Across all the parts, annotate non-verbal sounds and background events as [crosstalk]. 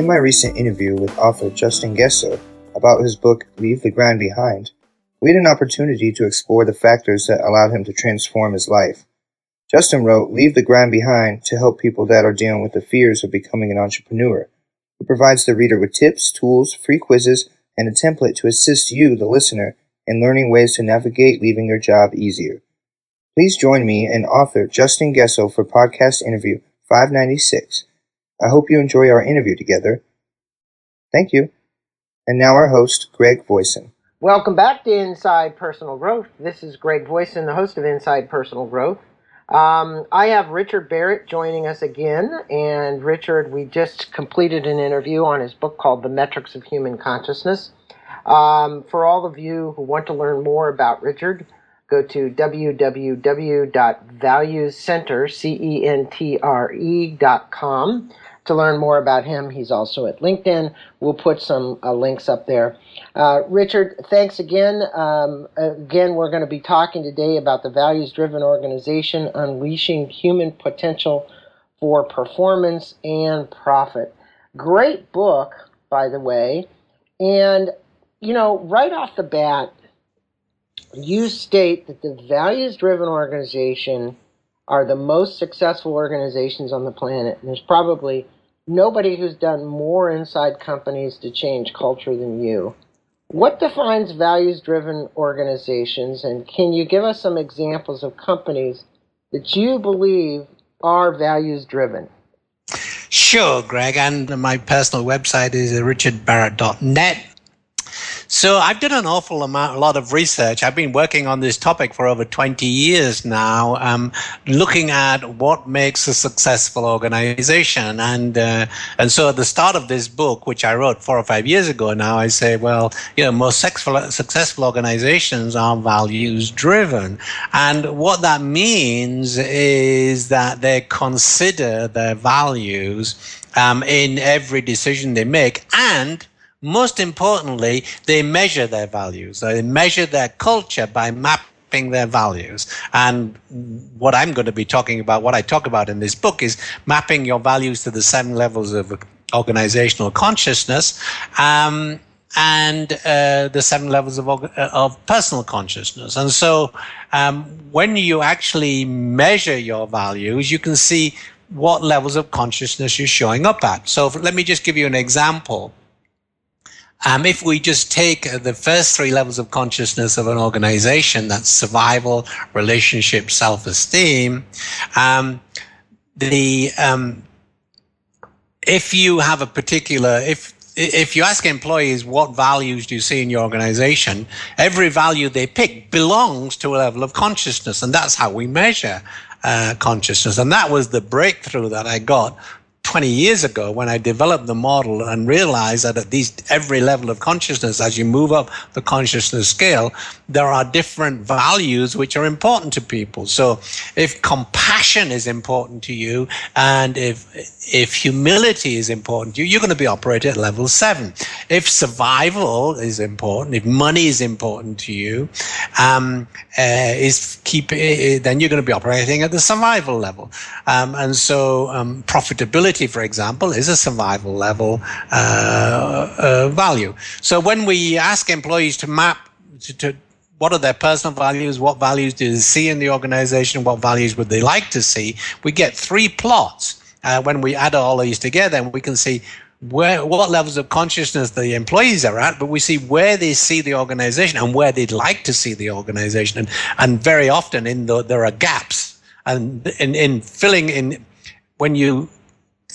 In my recent interview with author Justin Gesso about his book Leave the Grind Behind, we had an opportunity to explore the factors that allowed him to transform his life. Justin wrote Leave the Grind Behind to help people that are dealing with the fears of becoming an entrepreneur. He provides the reader with tips, tools, free quizzes, and a template to assist you, the listener, in learning ways to navigate leaving your job easier. Please join me and author Justin Gesso for podcast interview 596. I hope you enjoy our interview together. Thank you. And now our host, Greg Voisin. Welcome back to Inside Personal Growth. This is Greg Voisin, the host of Inside Personal Growth. Um, I have Richard Barrett joining us again. And Richard, we just completed an interview on his book called The Metrics of Human Consciousness. Um, for all of you who want to learn more about Richard, go to www.valuescentre.com to learn more about him. He's also at LinkedIn. We'll put some uh, links up there. Uh, Richard, thanks again. Um, again, we're going to be talking today about the values driven organization, unleashing human potential for performance and profit. Great book, by the way. And, you know, right off the bat, you state that the values driven organization are the most successful organizations on the planet. And there's probably nobody who's done more inside companies to change culture than you. What defines values driven organizations, and can you give us some examples of companies that you believe are values driven? Sure, Greg. And my personal website is richardbarrett.net. So I've done an awful amount, a lot of research. I've been working on this topic for over 20 years now, um, looking at what makes a successful organization. And, uh, and so at the start of this book, which I wrote four or five years ago now, I say, well, you know, most successful, successful organizations are values driven. And what that means is that they consider their values um, in every decision they make and most importantly, they measure their values. They measure their culture by mapping their values. And what I'm going to be talking about, what I talk about in this book, is mapping your values to the seven levels of organizational consciousness. Um, and uh, the seven levels of, of personal consciousness. And so, um, when you actually measure your values, you can see what levels of consciousness you're showing up at. So, let me just give you an example. Um, if we just take the first three levels of consciousness of an organization, that's survival, relationship, self-esteem, um, the um, if you have a particular if if you ask employees what values do you see in your organization, every value they pick belongs to a level of consciousness, and that's how we measure uh, consciousness. And that was the breakthrough that I got 20 years ago when I developed the model and realized that at these every level of consciousness, as you move up the consciousness scale, there are different values which are important to people. So if compassion is important to you and if if humility is important to you, you're going to be operating at level seven. If survival is important, if money is important to you, um, uh, is keep uh, then you're going to be operating at the survival level. Um, and so um, profitability, for example, is a survival level uh, uh value. So when we ask employees to map to, to what are their personal values? What values do they see in the organization? What values would they like to see? We get three plots uh, when we add all these together, we can see where what levels of consciousness the employees are at, but we see where they see the organization and where they'd like to see the organization, and and very often in the, there are gaps, and in in filling in when you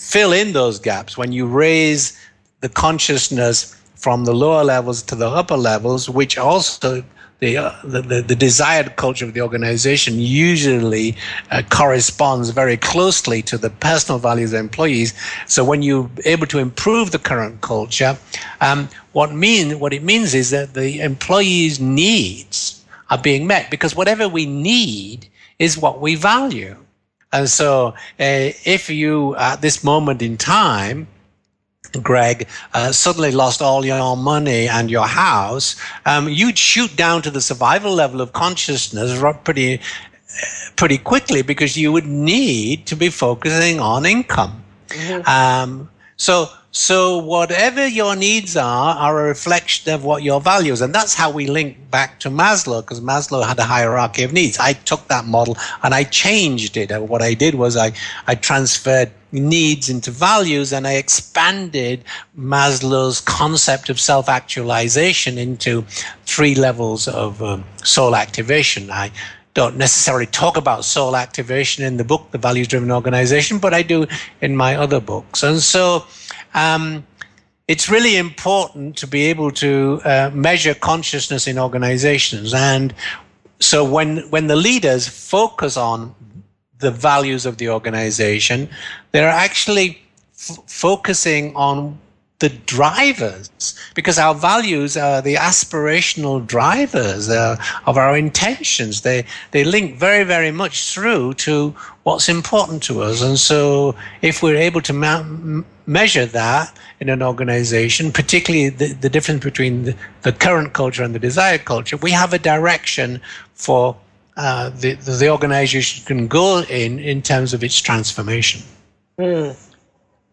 fill in those gaps, when you raise the consciousness from the lower levels to the upper levels, which also the, uh, the, the, desired culture of the organization usually uh, corresponds very closely to the personal values of employees. So when you're able to improve the current culture, um, what mean what it means is that the employees' needs are being met because whatever we need is what we value. And so, uh, if you at this moment in time Greg, uh, suddenly lost all your money and your house, um, you'd shoot down to the survival level of consciousness pretty, pretty quickly because you would need to be focusing on income. Mm-hmm. Um, so, So whatever your needs are are a reflection of what your values, and that's how we link back to Maslow, because Maslow had a hierarchy of needs. I took that model and I changed it. What I did was I I transferred needs into values and I expanded Maslow's concept of self-actualization into three levels of um, soul activation. I don't necessarily talk about soul activation in the book, The Values Driven Organization, but I do in my other books. And so um, it's really important to be able to uh, measure consciousness in organizations. And so when, when the leaders focus on the values of the organization, they're actually f- focusing on the drivers because our values are the aspirational drivers uh, of our intentions. They they link very very much through to what's important to us. And so if we're able to ma- measure that in an organization particularly the, the difference between the, the current culture and the desired culture we have a direction for uh, the, the organization can go in in terms of its transformation. Mm.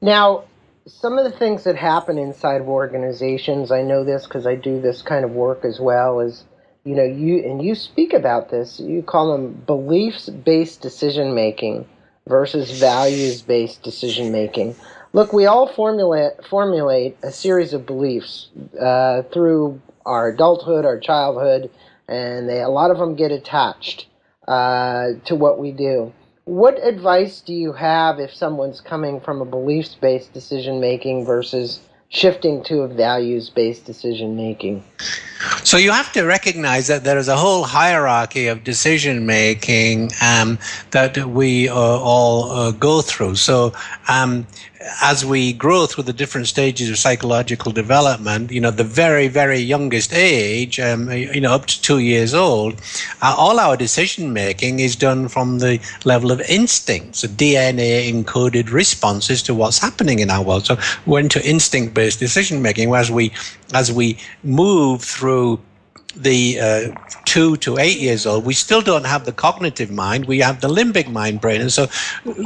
now some of the things that happen inside of organizations, I know this because I do this kind of work as well, is you know, you and you speak about this, you call them beliefs based decision making versus values based decision making. Look, we all formulate formulate a series of beliefs uh, through our adulthood, our childhood, and they, a lot of them get attached uh, to what we do what advice do you have if someone's coming from a beliefs based decision making versus shifting to a values based decision making? So you have to recognize that there is a whole hierarchy of decision making um, that we uh, all uh, go through. So um, as we grow through the different stages of psychological development, you know, the very, very youngest age, um, you know, up to two years old, uh, all our decision making is done from the level of instincts, DNA encoded responses to what's happening in our world. So we're into instinct based decision making as we, as we move through the uh, two to eight years old, we still don't have the cognitive mind. We have the limbic mind brain, and so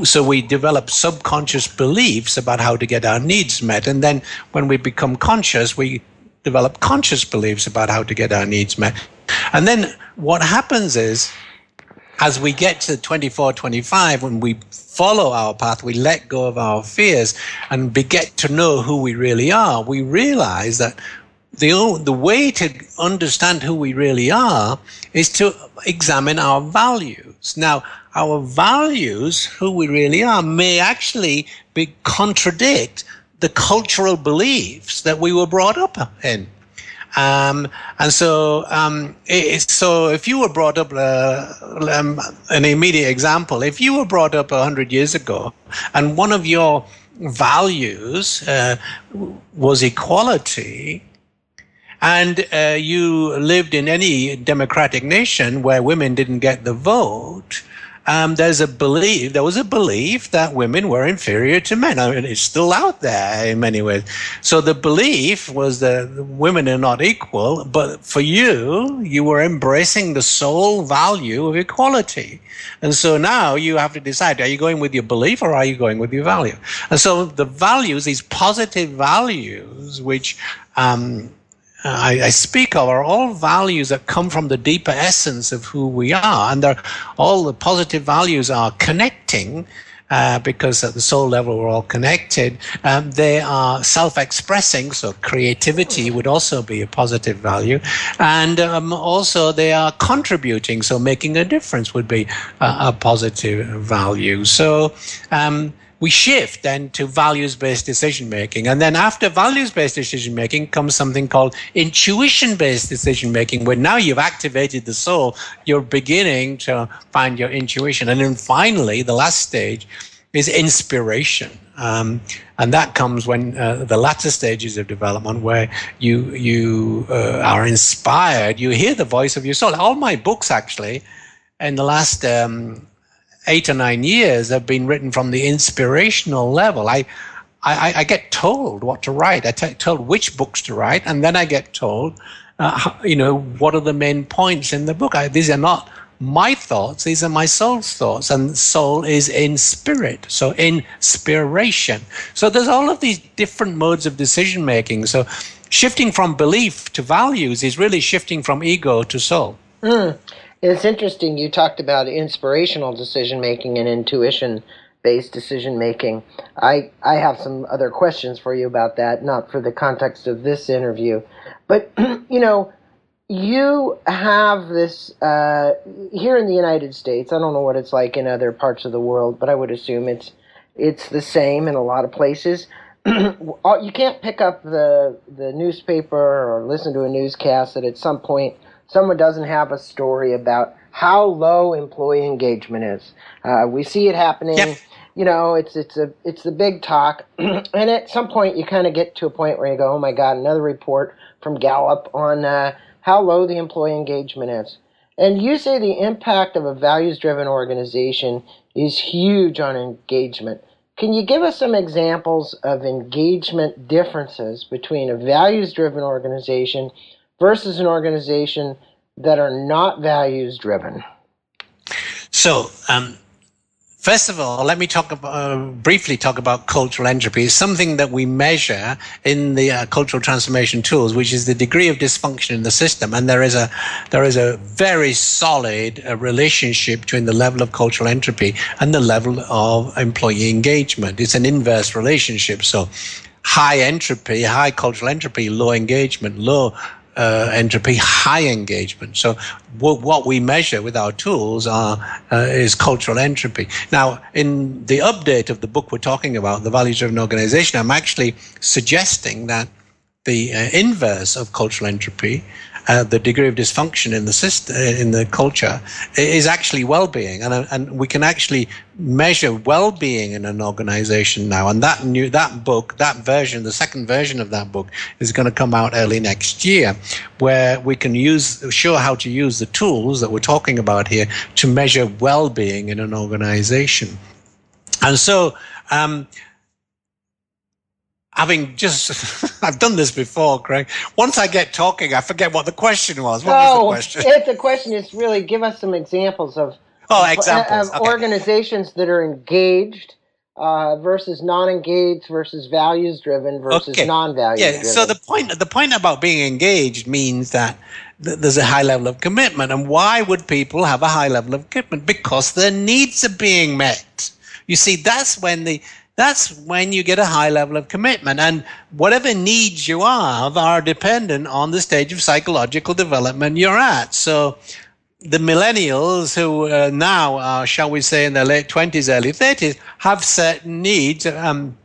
so we develop subconscious beliefs about how to get our needs met. And then when we become conscious, we develop conscious beliefs about how to get our needs met. And then what happens is, as we get to 24, 25, when we follow our path, we let go of our fears and be, get to know who we really are, we realize that the, the way to understand who we really are is to examine our values. Now, our values, who we really are, may actually be contradict the cultural beliefs that we were brought up in. Um, and so, um, it, so if you were brought up, uh, um, an immediate example, if you were brought up 100 years ago and one of your values uh, was equality, and uh, you lived in any democratic nation where women didn't get the vote, um, there's a belief, there was a belief that women were inferior to men. I mean, it's still out there in many ways. So the belief was that women are not equal, but for you, you were embracing the sole value of equality. And so now you have to decide, are you going with your belief or are you going with your value? And so the values, these positive values, which, um, I, I, speak of are all values that come from the deeper essence of who we are. And all the positive values are connecting uh, because at the soul level we're all connected. Um, they are self-expressing, so creativity would also be a positive value, and um, also they are contributing, so making a difference would be a, a positive value. So. Um, we shift then to values based decision making. And then after values based decision making comes something called intuition based decision making, where now you've activated the soul, you're beginning to find your intuition. And then finally, the last stage is inspiration. Um, and that comes when uh, the latter stages of development, where you you uh, are inspired, you hear the voice of your soul. All my books, actually, in the last um, eight or nine years have been written from the inspirational level. I, I, I get told what to write. I t- told which books to write, and then I get told, uh, you know, what are the main points in the book. I, these are not my thoughts, these are my soul's thoughts, and soul is in spirit, so inspiration. So there's all of these different modes of decision making. So shifting from belief to values is really shifting from ego to soul. Mm. It's interesting. You talked about inspirational decision making and intuition based decision making. I, I have some other questions for you about that, not for the context of this interview. But, [clears throat] you know, you have this uh, here in the United States. I don't know what it's like in other parts of the world, but I would assume it's it's the same in a lot of places. [clears throat] you can't pick up the the newspaper or listen to a newscast that at some point someone doesn't have a story about how low employee engagement is. Uh, we see it happening. Yep. You know, it's it's a it's the big talk, [clears throat] and at some point you kind of get to a point where you go, "Oh my God, another report from Gallup on." Uh, how low the employee engagement is. And you say the impact of a values driven organization is huge on engagement. Can you give us some examples of engagement differences between a values driven organization versus an organization that are not values driven? So, um, First of all, let me talk about, uh, briefly talk about cultural entropy. It's something that we measure in the uh, cultural transformation tools, which is the degree of dysfunction in the system. And there is a there is a very solid uh, relationship between the level of cultural entropy and the level of employee engagement. It's an inverse relationship. So high entropy, high cultural entropy, low engagement, low uh, entropy, high engagement. So w- what we measure with our tools are uh, is cultural entropy. Now, in the update of the book we're talking about, the values-driven organization, I'm actually suggesting that the uh, inverse of cultural entropy uh, the degree of dysfunction in the system, uh, in the culture, is actually well-being, and uh, and we can actually measure well-being in an organization now. And that new that book, that version, the second version of that book, is going to come out early next year, where we can use show how to use the tools that we're talking about here to measure well-being in an organization. And so. Um, having just [laughs] I've done this before, Craig. Once I get talking, I forget what the question was. What oh, was the question? the question is really give us some examples of oh examples of okay. organizations that are engaged. Uh, versus non-engaged versus values-driven versus okay. non-values. Driven. Yeah. So the point the point about being engaged means that th- there's a high level of commitment, and why would people have a high level of commitment? Because their needs are being met. You see, that's when the that's when you get a high level of commitment. And whatever needs you have are dependent on the stage of psychological development you're at. So the millennials who uh, now are, shall we say, in their late 20s, early 30s, have certain needs. Um,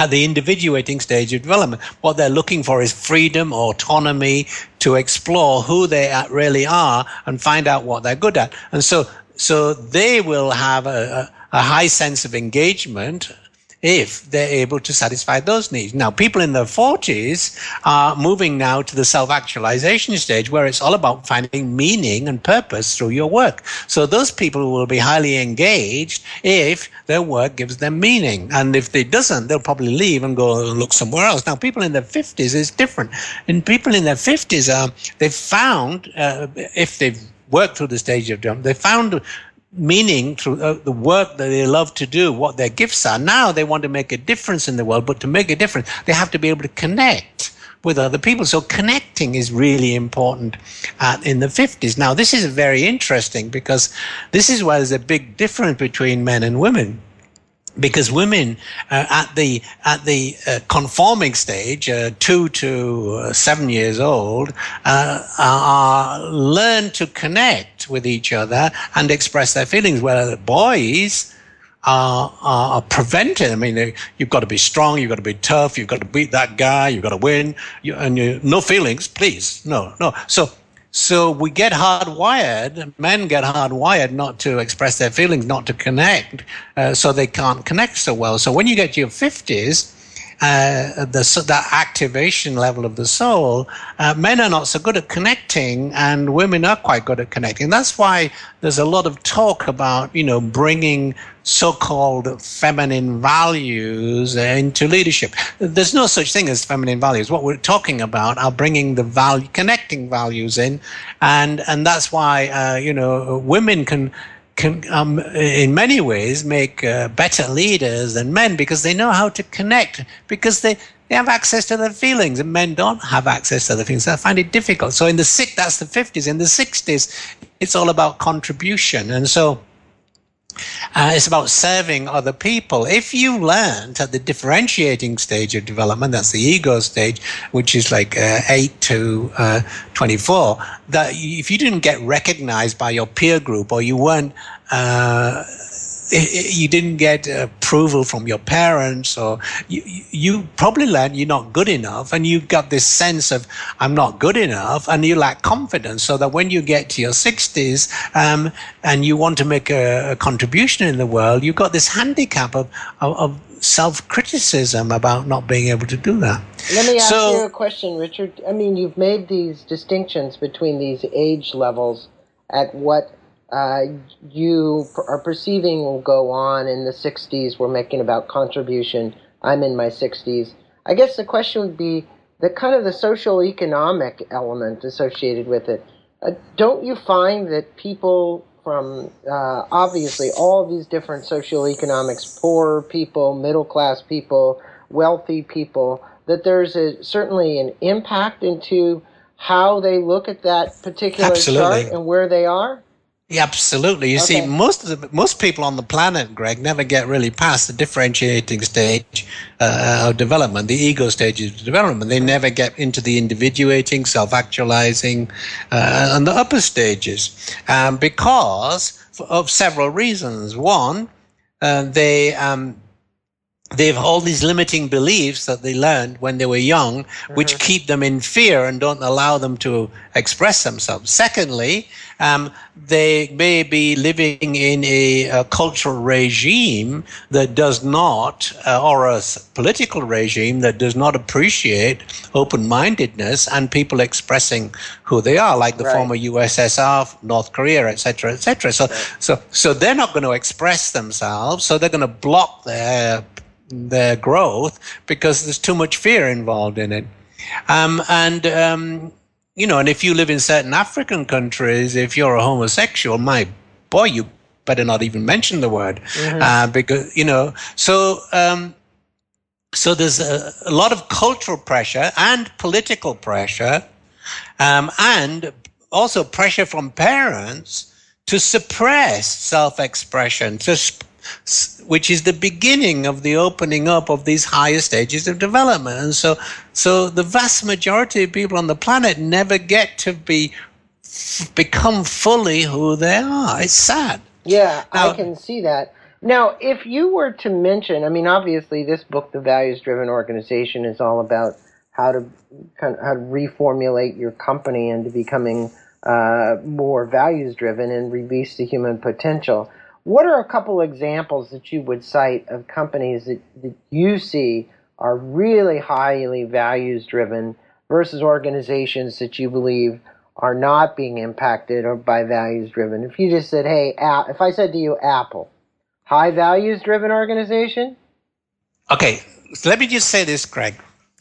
at the individuating stage of development, what they're looking for is freedom, autonomy to explore who they really are and find out what they're good at. And so, so they will have a, a high sense of engagement if they're able to satisfy those needs. Now, people in their 40s are moving now to the self actualization stage where it's all about finding meaning and purpose through your work. So, those people will be highly engaged if their work gives them meaning. And if it doesn't, they'll probably leave and go and look somewhere else. Now, people in their 50s is different. And people in their 50s, are, they've found, uh, if they've worked through the stage of jump, they found meaning through uh, the work that they love to do, what their gifts are. Now they want to make a difference in the world, but to make a difference, they have to be able to connect with other people. So connecting is really important uh, in the 50s. Now, this is very interesting because this is why there's a big difference between men and women because women uh, at the at the uh, conforming stage, uh, two to uh, seven years old, uh, are learn to connect with each other and express their feelings. Where boys are, are prevented. I mean, you've got to be strong, you've got to be tough, you've got to beat that guy, you've got to win, you, and you, no feelings, please, no, no. So so we get hardwired, men get hardwired not to express their feelings, not to connect, uh, so they can't connect so well. So when you get to your 50s, uh, the that activation level of the soul, uh, men are not so good at connecting, and women are quite good at connecting. That's why there's a lot of talk about you know bringing so-called feminine values into leadership. There's no such thing as feminine values. What we're talking about are bringing the value, connecting values in, and and that's why uh, you know women can can, um, in many ways, make uh, better leaders than men because they know how to connect, because they, they have access to their feelings, and men don't have access to their feelings. I find it difficult. So in the six, that's the 50s. In the 60s, it's all about contribution. And so uh, it's about serving other people. If you learned at the differentiating stage of development, that's the ego stage, which is like uh, 8 to uh, 24, that if you didn't get recognized by your peer group or you weren't uh, you didn't get approval from your parents or you, you probably learned you're not good enough and you got this sense of i'm not good enough and you lack confidence. So that when you get to your 60s um, and you want to make a, a, contribution in the world you've got this handicap of, of, of self-criticism about not being able to do that. Let me ask so, you a question richard. I mean you've made these distinctions between these age levels at what uh, you are perceiving will go on in the 60s. We're making about contribution. I'm in my 60s. I guess the question would be the kind of the social economic element associated with it. Uh, don't you find that people from uh, obviously all these different social economics, poor people, middle class people, wealthy people, that there's a, certainly an impact into how they look at that particular Absolutely. chart and where they are? Yeah, absolutely. You okay. see, most of the, most people on the planet, Greg, never get really past the differentiating stage uh, of development, the ego stage of development. They never get into the individuating, self-actualizing, uh, and the upper stages um, because of several reasons. One, uh, they um, they have all these limiting beliefs that they learned when they were young, which mm-hmm. keep them in fear and don't allow them to express themselves. Secondly, um, they may be living in a, a, cultural regime that does not, uh, or a political regime that does not appreciate open mindedness and people expressing who they are, like the right. former USSR, North Korea, etc., etc. So, right. so, so they're not going to express themselves, so they're going to block their their growth because there's too much fear involved in it. Um, and um, you know, and if you live in certain African countries, if you're a homosexual, my boy, you better not even mention the word mm-hmm. uh, because you know. So, um, so there's a, a, lot of cultural pressure and political pressure, um, and also pressure from parents to suppress self-expression, to sp- which is the beginning of the opening up of these higher stages of development. And so, so the vast majority of people on the planet never get to be become fully who they are. It's sad. Yeah, now, I can see that. Now, if you were to mention, I mean, obviously, this book, The Values Driven Organization, is all about how to kind of, how to reformulate your company into becoming uh, more values driven and release the human potential. What are a couple examples that you would cite of companies that, that you see are really highly values driven versus organizations that you believe are not being impacted or by values driven? If you just said, hey, if I said to you, Apple, high values driven organization? Okay, so let me just say this, Greg.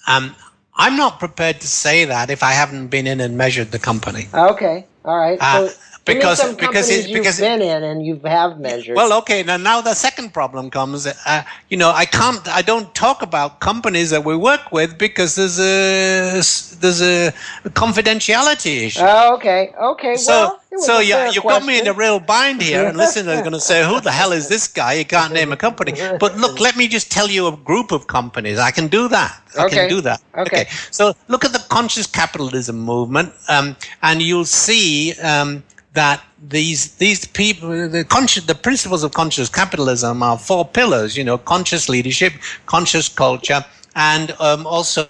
Um, I'm not prepared to say that if I haven't been in and measured the company. Okay, all right. Uh, so because some because it, because you've been in and you have measured. Well, okay. Now, now the second problem comes. Uh, you know, I can't. I don't talk about companies that we work with because there's a there's a confidentiality issue. Oh, okay, okay. So, well, so yeah, you got me in a real bind here, and listeners are going to say, "Who the hell is this guy? He can't name a company." But look, let me just tell you a group of companies. I can do that. I okay. can do that. Okay. okay. So look at the conscious capitalism movement, um, and you'll see. Um, that these these people the conscious the principles of conscious capitalism are four pillars you know conscious leadership conscious culture and um, also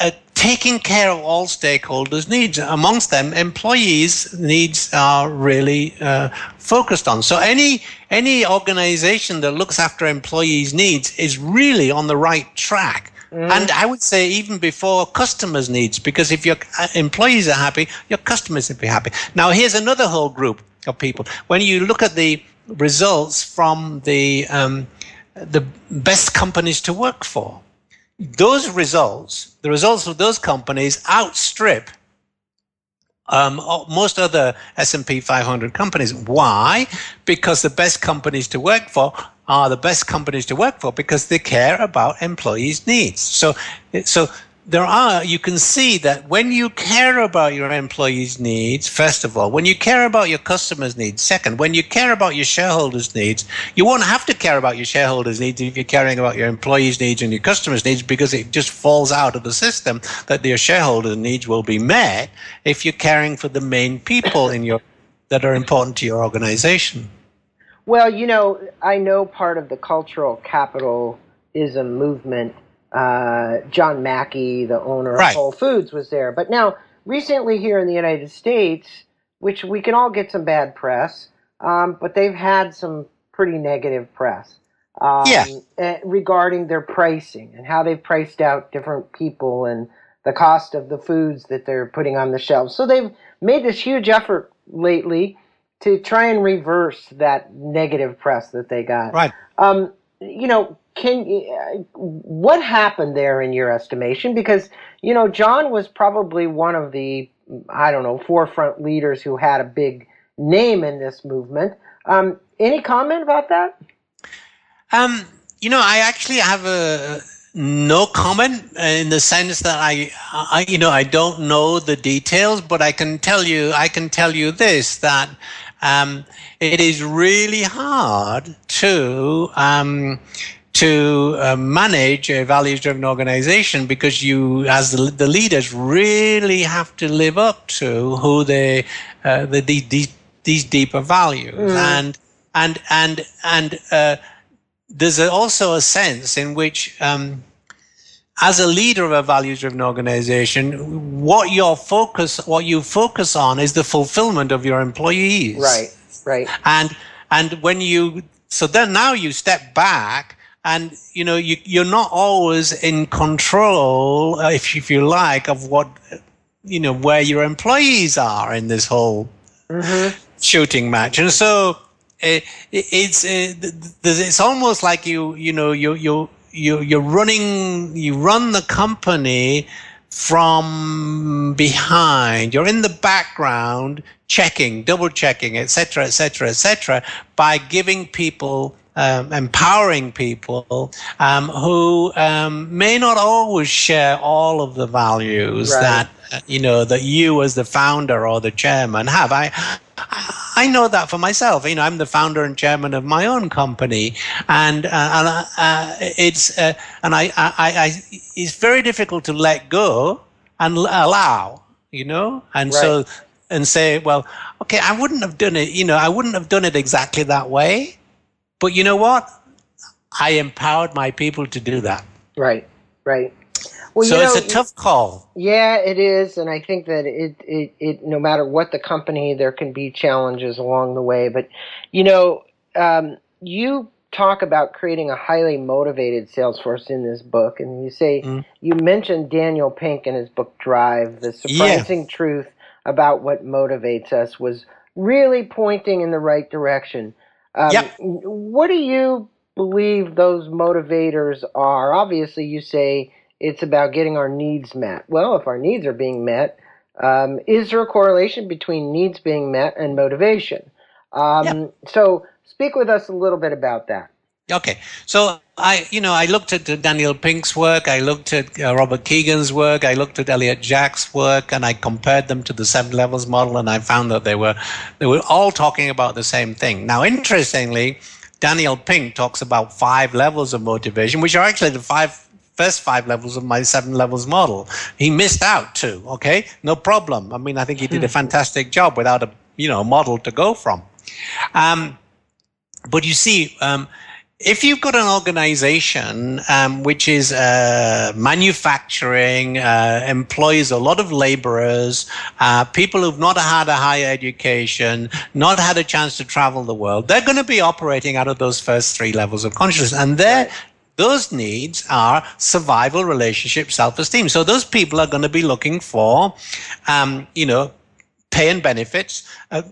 uh, taking care of all stakeholders needs. Amongst them employees needs are really uh, focused on. So any any organization that looks after employees needs is really on the right track Mm-hmm. And I would say even before customers' needs, because if your uh, employees are happy, your customers will be happy. Now, here's another whole group of people. When you look at the results from the um, the best companies to work for, those results, the results of those companies outstrip um, most other S&P 500 companies. Why? Because the best companies to work for are the best companies to work for because they care about employees' needs. So, so there are, you can see that when you care about your employees' needs, first of all, when you care about your customers' needs, second, when you care about your shareholders' needs, you won't have to care about your shareholders' needs if you're caring about your employees' needs and your customers' needs because it just falls out of the system that your shareholders' needs will be met if you're caring for the main people in your that are important to your organization. Well, you know, I know part of the cultural capitalism movement uh, John Mackey, the owner right. of Whole Foods, was there. But now, recently here in the United States, which we can all get some bad press, um, but they've had some pretty negative press um, yeah. Eh, regarding their pricing and how they've priced out different people and the cost of the foods that they're putting on the shelves. So they've made this huge effort lately to try and reverse that negative press that they got. Right. Um, you know, can what happened there in your estimation? Because you know, John was probably one of the I don't know forefront leaders who had a big name in this movement. Um, any comment about that? Um, you know, I actually have a no comment in the sense that I, I, you know, I don't know the details, but I can tell you, I can tell you this that um, it is really hard to um, to uh, manage a values driven organization because you as the, the, leaders really have to live up to who they uh, the, the, the, these deeper values mm. and and and and uh, there's also a sense in which um, as a leader of a values driven organization what your focus what you focus on is the fulfillment of your employees. Right right. And and when you so then now you step back and you know you, you're not always in control uh, if, if you like of what you know where your employees are in this whole mm-hmm. shooting match. And so it, it, it's it, uh, it's almost like you you know you you you you're running you run the company from behind. You're in the background checking double checking etc etc etc by giving people um, empowering people um, who um, may not always share all of the values right. that uh, you know that you as the founder or the chairman have. I I know that for myself. You know, I'm the founder and chairman of my own company, and uh, and uh, uh it's uh, and I, I, I it's very difficult to let go and allow. You know, and right. so and say, well, okay, I wouldn't have done it. You know, I wouldn't have done it exactly that way but you know what? I empowered my people to do that. Right, right. Well, so you know, it's a tough call. Yeah, it is, and I think that it, it, it, no matter what the company, there can be challenges along the way. But you know, um, you talk about creating a highly motivated sales force in this book, and you say mm. you mentioned Daniel Pink in his book Drive. The surprising yeah. truth about what motivates us was really pointing in the right direction. Um, yep. What do you believe those motivators are? Obviously, you say it's about getting our needs met. Well, if our needs are being met, um, is there a correlation between needs being met and motivation? Um, yep. So, speak with us a little bit about that. Okay, so I, you know, I looked at Daniel Pink's work, I looked at uh, Robert Kegan's work, I looked at Elliott Jaques's work, and I compared them to the seven levels model, and I found that they were they were all talking about the same thing. Now, interestingly, Daniel Pink talks about five levels of motivation, which are actually the five first five levels of my seven levels model. He missed out two. Okay, no problem. I mean, I think he did a hmm. fantastic job without a you know model to go from. Um, but you see. Um, if you've got an organization um, which is uh, manufacturing, uh, employs a lot of laborers, uh, people who've not had a higher education, not had a chance to travel the world, they're going to be operating out of those first three levels of consciousness. And they're those needs are survival, relationship, self-esteem. So those people are going to be looking for, um, you know, pay and benefits, uh,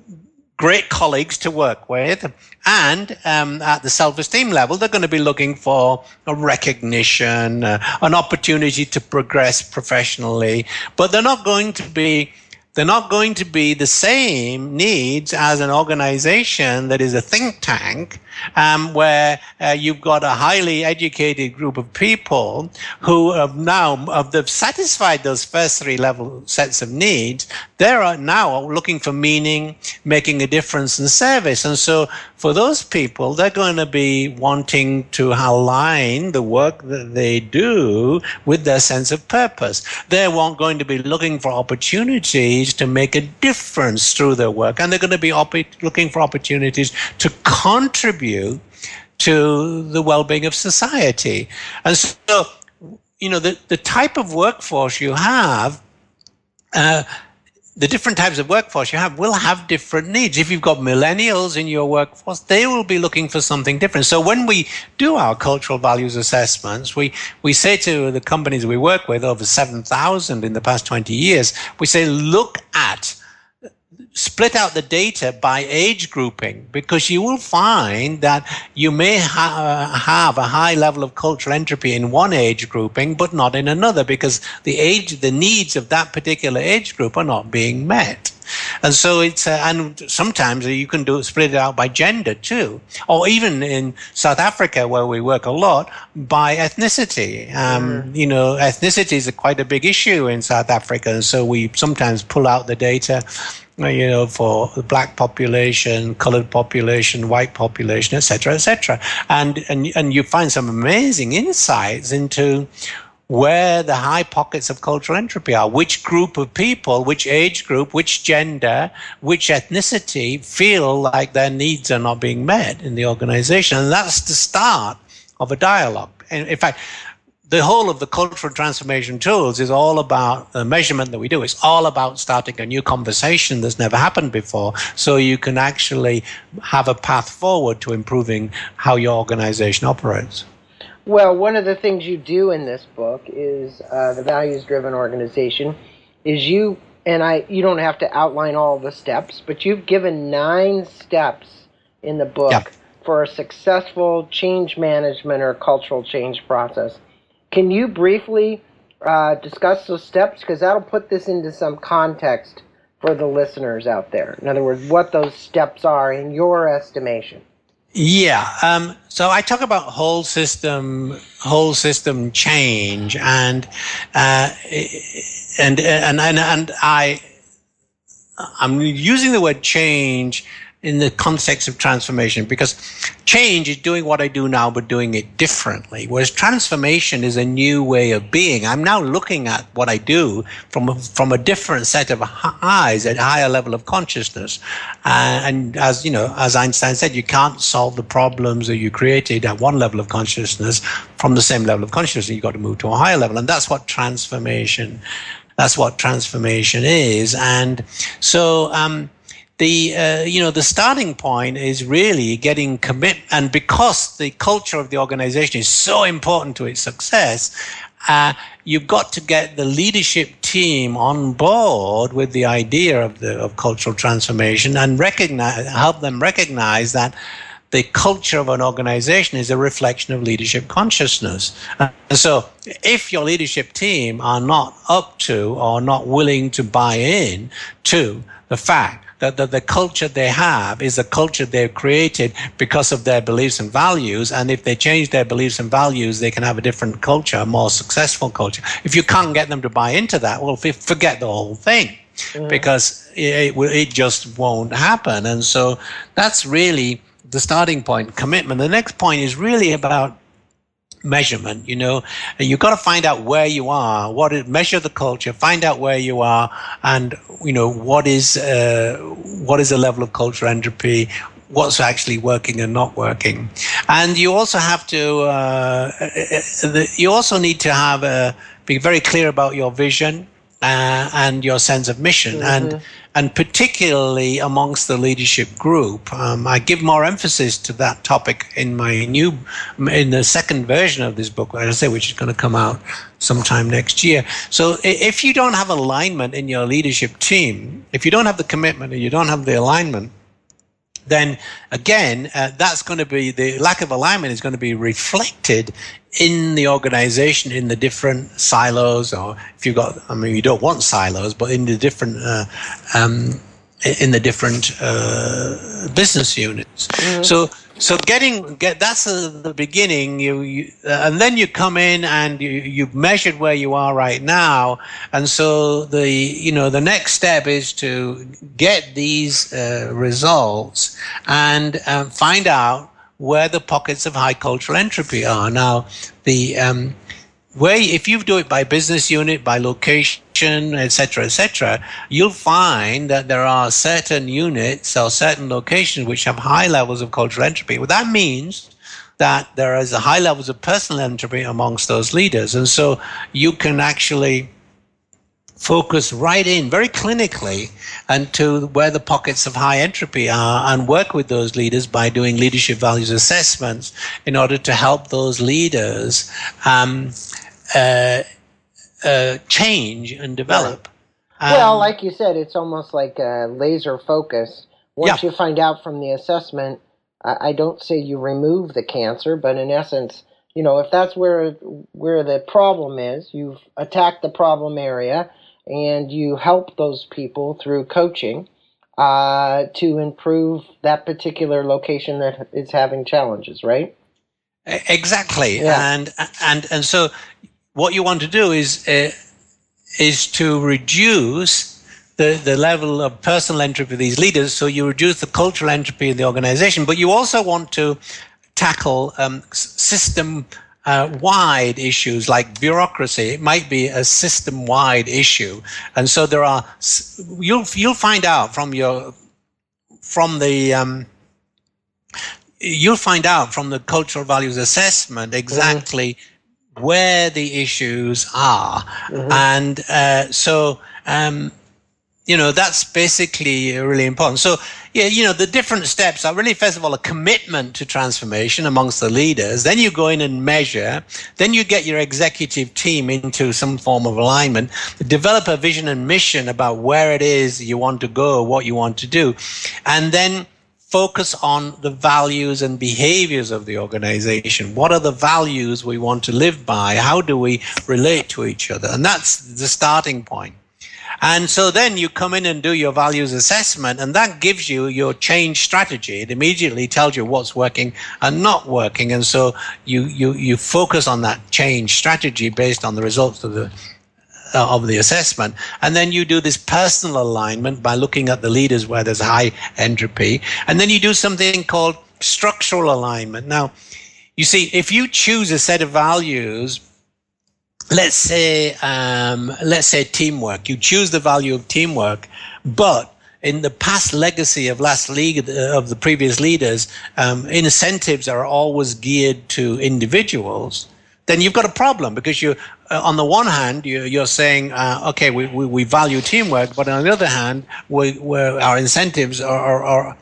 great colleagues to work with, and um, at the self-esteem level, they're going to be looking for a recognition, uh, an opportunity to progress professionally, but they're not going to be they're not going to be the same needs as an organization that is a think tank um, where uh, you've got a highly educated group of people who have now have they've satisfied those first three level sets of needs. They're now looking for meaning, making a difference in service, and so for those people, they're going to be wanting to align the work that they do with their sense of purpose. They're going to be looking for opportunities to make a difference through their work, and they're going to be op- looking for opportunities to contribute to the well-being of society. And so, you know, the, the type of workforce you have, uh, the different types of workforce you have will have different needs. If you've got millennials in your workforce, they will be looking for something different. So when we do our cultural values assessments, we, we say to the companies we work with, over 7,000 in the past 20 years, we say, look at split out the data by age grouping because you will find that you may ha- have a high level of cultural entropy in one age grouping but not in another because the age the needs of that particular age group are not being met and so it's uh, and sometimes you can do split it out by gender too, or even in South Africa where we work a lot by ethnicity. Um, mm. You know, ethnicity is a quite a big issue in South Africa, and so we sometimes pull out the data you know, for the black population, colored population, white population, etc., etc. And, and, and you find some amazing insights into where the high pockets of cultural entropy are, which group of people, which age group, which gender, which ethnicity feel like their needs are not being met in the organization. And that's the start of a dialogue. And in fact, the whole of the cultural transformation tools is all about the measurement that we do. It's all about starting a new conversation that's never happened before. So you can actually have a path forward to improving how your organization operates. Well, one of the things you do in this book is uh, the values driven organization is you and I you don't have to outline all the steps, but you've given nine steps in the book yeah. for a successful change management or cultural change process. Can you briefly uh, discuss those steps? Because that'll put this into some context for the listeners out there. In other words, what those steps are in your estimation. Yeah. Um, so I talk about whole system, whole system change, and uh, and and and and I, I'm using the word change in the context of transformation because change is doing what I do now but doing it differently. Whereas transformation is a new way of being. I'm now looking at what I do from a, from a different set of eyes at a higher level of consciousness. Uh, and as you know as Einstein said you can't solve the problems that you created at one level of consciousness from the same level of consciousness. You've got to move to a higher level. And that's what transformation that's what transformation is. And so um, the uh, you know the starting point is really getting commit and because the culture of the organization is so important to its success uh, you've got to get the leadership team on board with the idea of the of cultural transformation and recognize help them recognize that the culture of an organization is a reflection of leadership consciousness. And so, if your leadership team are not up to or not willing to buy in to the fact that the, the culture they have is a culture they've created because of their beliefs and values. And if they change their beliefs and values, they can have a different culture, a more successful culture. If you can't get them to buy into that, well, forget the whole thing. Mm. Because it, it just won't happen. And so that's really the starting point, commitment. The next point is really about measurement you know. You've got to find out where you are what is measure the culture find out where you are and you know what is uh, what is the level of cultural entropy what's actually working and not working. And you also have to uh, uh you also need to have a, be very clear about your vision uh, and your sense of mission, mm-hmm. and and particularly amongst the leadership group. Um, I give more emphasis to that topic in my new, in the second version of this book, like I say, which is going to come out sometime next year. So if you don't have alignment in your leadership team, if you don't have the commitment and you don't have the alignment, then again, uh, that's going to be the lack of alignment is going to be reflected in the organization in the different silos, or if you've got, I mean, you don't want silos, but in the different uh, um, in the different uh, business units. Mm-hmm. So so getting get that's a, the beginning. You, you uh, and then you come in and you you've measured where you are right now, and so the you know the next step is to get these uh, results and um, find out where the pockets of high cultural entropy are. Now the um, if you do it by business unit, by location, etc., etc., you'll find that there are certain units or certain locations which have high levels of cultural entropy. Well, that means that there is a high levels of personal entropy amongst those leaders, and so you can actually focus right in very clinically and to where the pockets of high entropy are and work with those leaders by doing leadership values assessments in order to help those leaders um, uh, uh, change and develop. Um, well, like you said, it's almost like a laser focus. Once yeah. you find out from the assessment, I, I don't say you remove the cancer, but in essence, you know, if that's where where the problem is, you've attacked the problem area, and you help those people through coaching uh, to improve that particular location that is having challenges, right? Exactly, yeah. and and and so what you want to do is uh, is to reduce the, the level of personal entropy of these leaders. So you reduce the cultural entropy in the organization, but you also want to tackle um, system uh, wide issues like bureaucracy. It might be a system wide issue, and so there are. You'll you'll find out from your from the. Um, you'll find out from the cultural values assessment exactly mm where the issues are. Mm-hmm. And uh, so, um, you know, that's basically really important. So, yeah, you know, the different steps are really, first of all, a commitment to transformation amongst the leaders. Then you go in and measure. Then you get your executive team into some form of alignment, develop a vision and mission about where it is you want to go, what you want to do. And then focus on the values and behaviors of the organization. What are the values we want to live by? How do we relate to each other? And that's the starting point. And so then you come in and do your values assessment, and that gives you your change strategy. It immediately tells you what's working and not working. And so you, you, you focus on that change strategy based on the results of the uh, of the assessment. And then you do this personal alignment by looking at the leaders where there's high entropy. And then you do something called structural alignment. Now, you see, if you choose a set of values, let's say, um, let's say teamwork, you choose the value of teamwork, but in the past legacy of last league of the previous leaders, um, incentives are always geared to individuals then you've got a problem because you, uh, on the one hand, you, are saying, uh, okay, we, we, value teamwork, but on the other hand, we, our incentives are, are, are,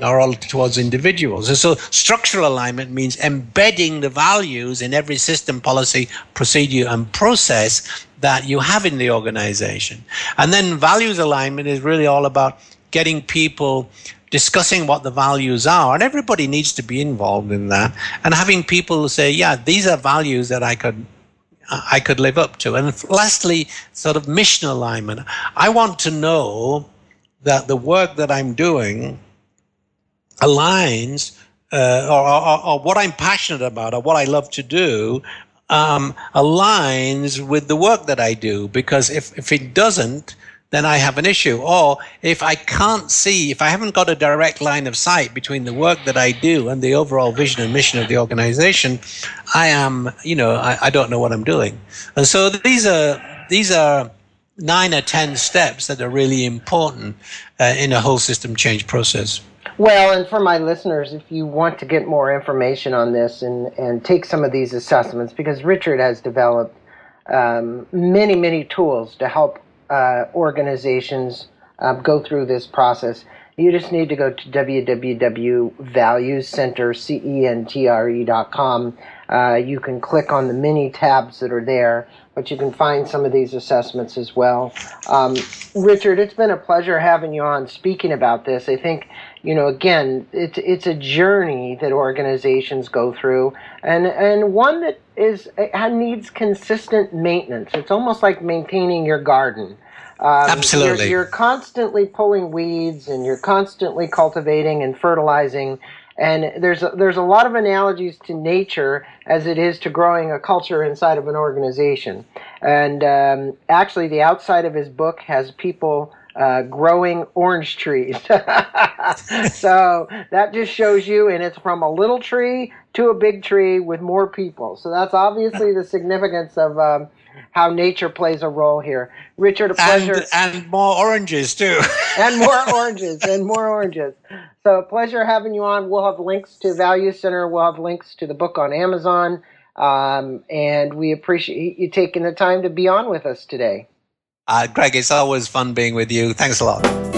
are all towards individuals. And so structural alignment means embedding the values in every system, policy, procedure, and process that you have in the organization. And then values alignment is really all about getting people discussing what the values are, and everybody needs to be involved in that, and having people say, "Yeah, these are values that I could." I could live up to. And lastly, sort of mission alignment. I want to know that the work that I'm doing aligns uh, or, or, or, what I'm passionate about or what I love to do um, aligns with the work that I do. Because if, if it doesn't, then I have an issue. Or if I can't see, if I haven't got a direct line of sight between the work that I do and the overall vision and mission of the organization, I am, you know, I, I don't know what I'm doing. And so these are these are nine or ten steps that are really important uh, in a whole system change process. Well, and for my listeners, if you want to get more information on this and, and take some of these assessments, because Richard has developed um, many, many tools to help uh, organizations um, go through this process. You just need to go to www.valuescentre.com. Uh, you can click on the many tabs that are there, but you can find some of these assessments as well. Um, Richard, it's been a pleasure having you on speaking about this. I think, you know, again, it's it's a journey that organizations go through, and and one that is needs consistent maintenance. It's almost like maintaining your garden. Um, Absolutely. You're, you're, constantly pulling weeds and you're constantly cultivating and fertilizing. And there's a, there's a lot of analogies to nature as it is to growing a culture inside of an organization. And um, actually, the outside of his book has people uh, growing orange trees. [laughs] so that just shows you, and it's from a little tree to a big tree with more people. So that's obviously the significance of um, how nature plays a role here. Richard, a pleasure. And, and more oranges, too. [laughs] and more oranges, and more oranges. So, pleasure having you on. We'll have links to Value Center, we'll have links to the book on Amazon. Um, and we appreciate you taking the time to be on with us today. Uh, Greg, it's always fun being with you. Thanks a lot.